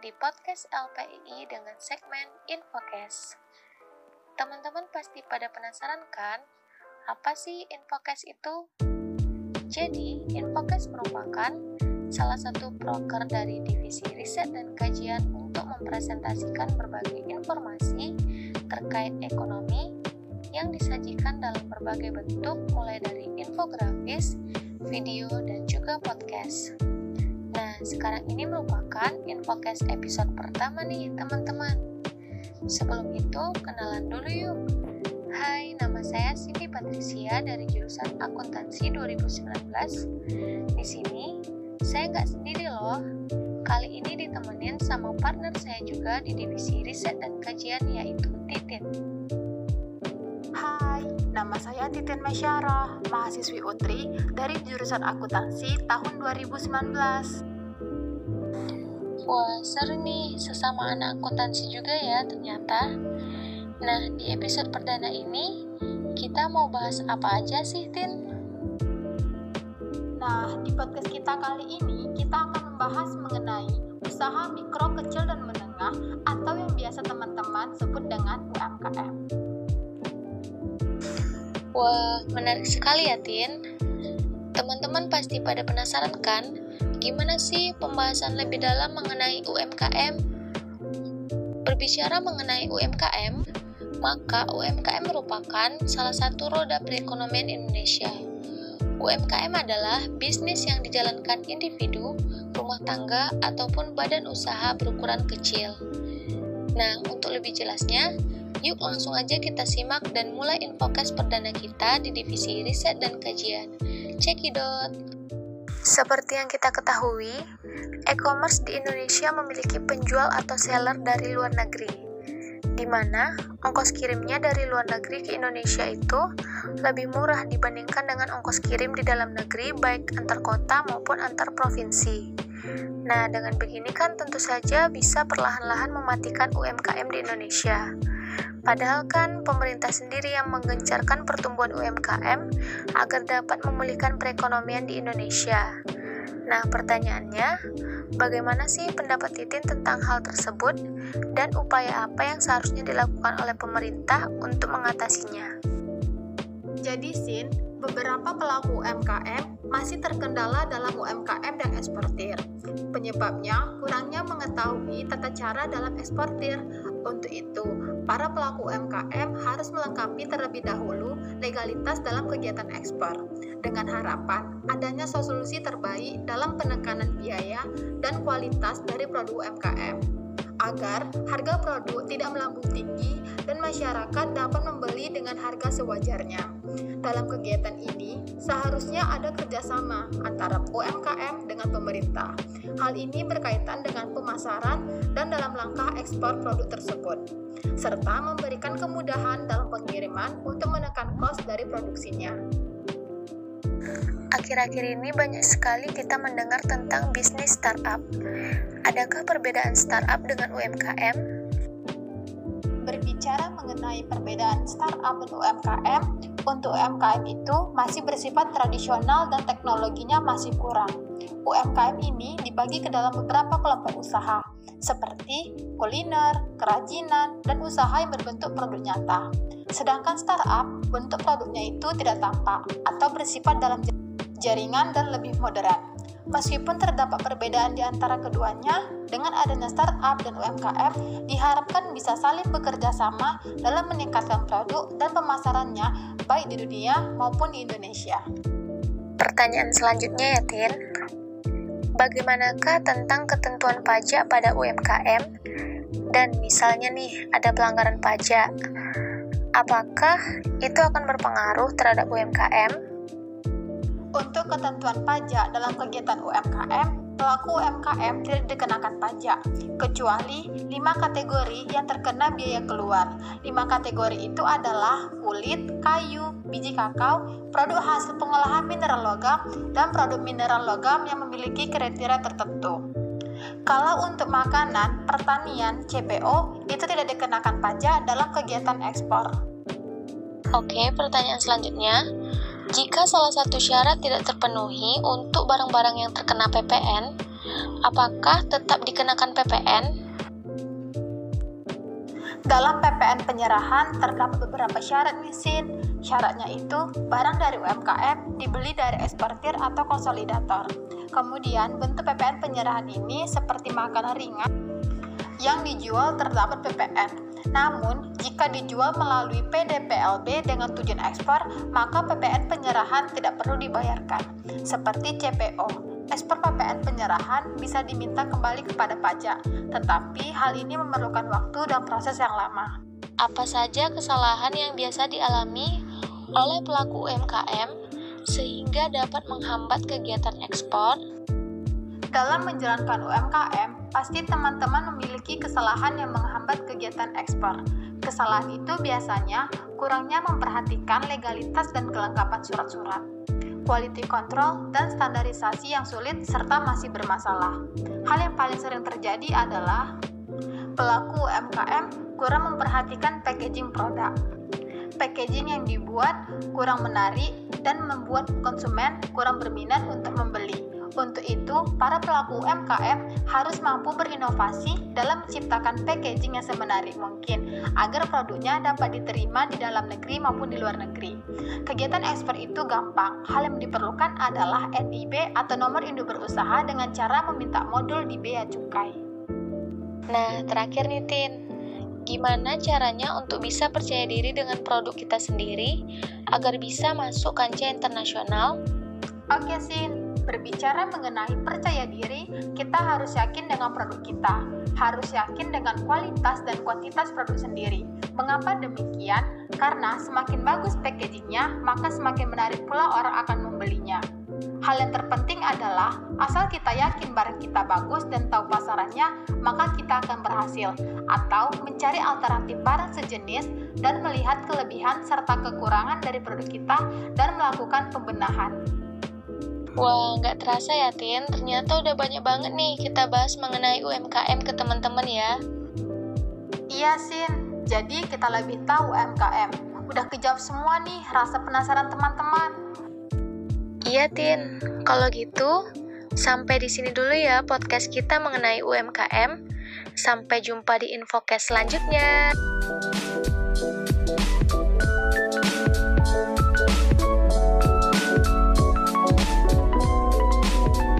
di podcast LPII dengan segmen Infocast. Teman-teman pasti pada penasaran kan, apa sih Infocast itu? Jadi, Infocast merupakan salah satu broker dari divisi riset dan kajian untuk mempresentasikan berbagai informasi terkait ekonomi yang disajikan dalam berbagai bentuk mulai dari infografis, video, dan juga podcast. Sekarang ini merupakan Infocast episode pertama nih, teman-teman. Sebelum itu, kenalan dulu yuk. Hai, nama saya Cindy Patricia dari jurusan Akuntansi 2019. Di sini, saya nggak sendiri loh. Kali ini ditemenin sama partner saya juga di divisi riset dan kajian yaitu Titin. Hai, nama saya Titin Masyara, mahasiswi UTRI dari jurusan akuntansi tahun 2019. Wah, seru nih, sesama anak akuntansi juga ya ternyata. Nah, di episode perdana ini, kita mau bahas apa aja sih, Tin? Nah, di podcast kita kali ini, kita akan membahas mengenai usaha mikro, kecil, dan menengah atau yang biasa teman-teman sebut dengan UMKM. Wah, menarik sekali ya, Tin. Teman-teman pasti pada penasaran kan Gimana sih pembahasan lebih dalam mengenai UMKM? Berbicara mengenai UMKM, maka UMKM merupakan salah satu roda perekonomian Indonesia. UMKM adalah bisnis yang dijalankan individu, rumah tangga, ataupun badan usaha berukuran kecil. Nah, untuk lebih jelasnya, yuk langsung aja kita simak dan mulai infokes perdana kita di divisi riset dan kajian. Cekidot! Seperti yang kita ketahui, e-commerce di Indonesia memiliki penjual atau seller dari luar negeri, di mana ongkos kirimnya dari luar negeri ke Indonesia itu lebih murah dibandingkan dengan ongkos kirim di dalam negeri baik antar kota maupun antar provinsi. Nah, dengan begini kan tentu saja bisa perlahan-lahan mematikan UMKM di Indonesia. Padahal kan pemerintah sendiri yang menggencarkan pertumbuhan UMKM agar dapat memulihkan perekonomian di Indonesia. Nah, pertanyaannya, bagaimana sih pendapat Titin tentang hal tersebut dan upaya apa yang seharusnya dilakukan oleh pemerintah untuk mengatasinya? Jadi, Sin, beberapa pelaku UMKM masih terkendala dalam UMKM dan eksportir. Penyebabnya kurangnya mengetahui tata cara dalam eksportir. Untuk itu, para pelaku UMKM harus melengkapi terlebih dahulu legalitas dalam kegiatan ekspor, dengan harapan adanya solusi terbaik dalam penekanan biaya dan kualitas dari produk UMKM agar harga produk tidak melambung tinggi dan masyarakat dapat membeli dengan harga sewajarnya. Dalam kegiatan ini, seharusnya ada kerjasama antara UMKM dengan pemerintah. Hal ini berkaitan dengan pemasaran dan dalam langkah ekspor produk tersebut, serta memberikan kemudahan dalam pengiriman untuk menekan kos dari produksinya. Akhir-akhir ini banyak sekali kita mendengar tentang bisnis startup. Adakah perbedaan startup dengan UMKM? Berbicara mengenai perbedaan startup dan UMKM, untuk UMKM itu masih bersifat tradisional dan teknologinya masih kurang. UMKM ini dibagi ke dalam beberapa kelompok usaha, seperti kuliner, kerajinan, dan usaha yang berbentuk produk nyata. Sedangkan startup, bentuk produknya itu tidak tampak atau bersifat dalam jaringan, dan lebih modern. Meskipun terdapat perbedaan di antara keduanya, dengan adanya startup dan UMKM diharapkan bisa saling bekerja sama dalam meningkatkan produk dan pemasarannya baik di dunia maupun di Indonesia. Pertanyaan selanjutnya ya, Tin. Bagaimanakah tentang ketentuan pajak pada UMKM? Dan misalnya nih, ada pelanggaran pajak. Apakah itu akan berpengaruh terhadap UMKM? Untuk ketentuan pajak dalam kegiatan UMKM, pelaku UMKM tidak dikenakan pajak, kecuali 5 kategori yang terkena biaya keluar. 5 kategori itu adalah kulit, kayu, biji kakao, produk hasil pengolahan mineral logam, dan produk mineral logam yang memiliki kriteria tertentu. Kalau untuk makanan, pertanian, CPO, itu tidak dikenakan pajak dalam kegiatan ekspor. Oke, pertanyaan selanjutnya. Jika salah satu syarat tidak terpenuhi untuk barang-barang yang terkena PPN, apakah tetap dikenakan PPN? Dalam PPN penyerahan terdapat beberapa syarat nih Sin. Syaratnya itu barang dari UMKM dibeli dari eksportir atau konsolidator. Kemudian bentuk PPN penyerahan ini seperti makanan ringan yang dijual terdapat PPN. Namun, jika dijual melalui PDPLB dengan tujuan ekspor, maka PPN penyerahan tidak perlu dibayarkan. Seperti CPO, ekspor PPN penyerahan bisa diminta kembali kepada pajak, tetapi hal ini memerlukan waktu dan proses yang lama. Apa saja kesalahan yang biasa dialami oleh pelaku UMKM sehingga dapat menghambat kegiatan ekspor? Dalam menjalankan UMKM, pasti teman-teman memiliki kesalahan yang menghambat kegiatan ekspor. Kesalahan itu biasanya kurangnya memperhatikan legalitas dan kelengkapan surat-surat quality control, dan standarisasi yang sulit serta masih bermasalah. Hal yang paling sering terjadi adalah pelaku UMKM kurang memperhatikan packaging produk. Packaging yang dibuat kurang menarik dan membuat konsumen kurang berminat untuk membeli. Untuk itu, para pelaku UMKM harus mampu berinovasi dalam menciptakan packaging yang semenarik mungkin agar produknya dapat diterima di dalam negeri maupun di luar negeri. Kegiatan ekspor itu gampang. Hal yang diperlukan adalah NIB atau nomor induk berusaha dengan cara meminta modul di bea cukai. Nah, terakhir nih Tin, gimana caranya untuk bisa percaya diri dengan produk kita sendiri agar bisa masuk kancah internasional? Oke, Sin. Berbicara mengenai percaya diri, kita harus yakin dengan produk kita, harus yakin dengan kualitas dan kuantitas produk sendiri. Mengapa demikian? Karena semakin bagus packagingnya, maka semakin menarik pula orang akan membelinya. Hal yang terpenting adalah asal kita yakin barang kita bagus dan tahu pasarannya, maka kita akan berhasil. Atau mencari alternatif barang sejenis dan melihat kelebihan serta kekurangan dari produk kita dan melakukan pembenahan. Wah, nggak terasa ya, Tin. Ternyata udah banyak banget nih kita bahas mengenai UMKM ke teman-teman ya. Iya, Sin. Jadi kita lebih tahu UMKM. Udah kejawab semua nih rasa penasaran teman-teman. Iya, Tin. Kalau gitu, sampai di sini dulu ya podcast kita mengenai UMKM. Sampai jumpa di infocast selanjutnya.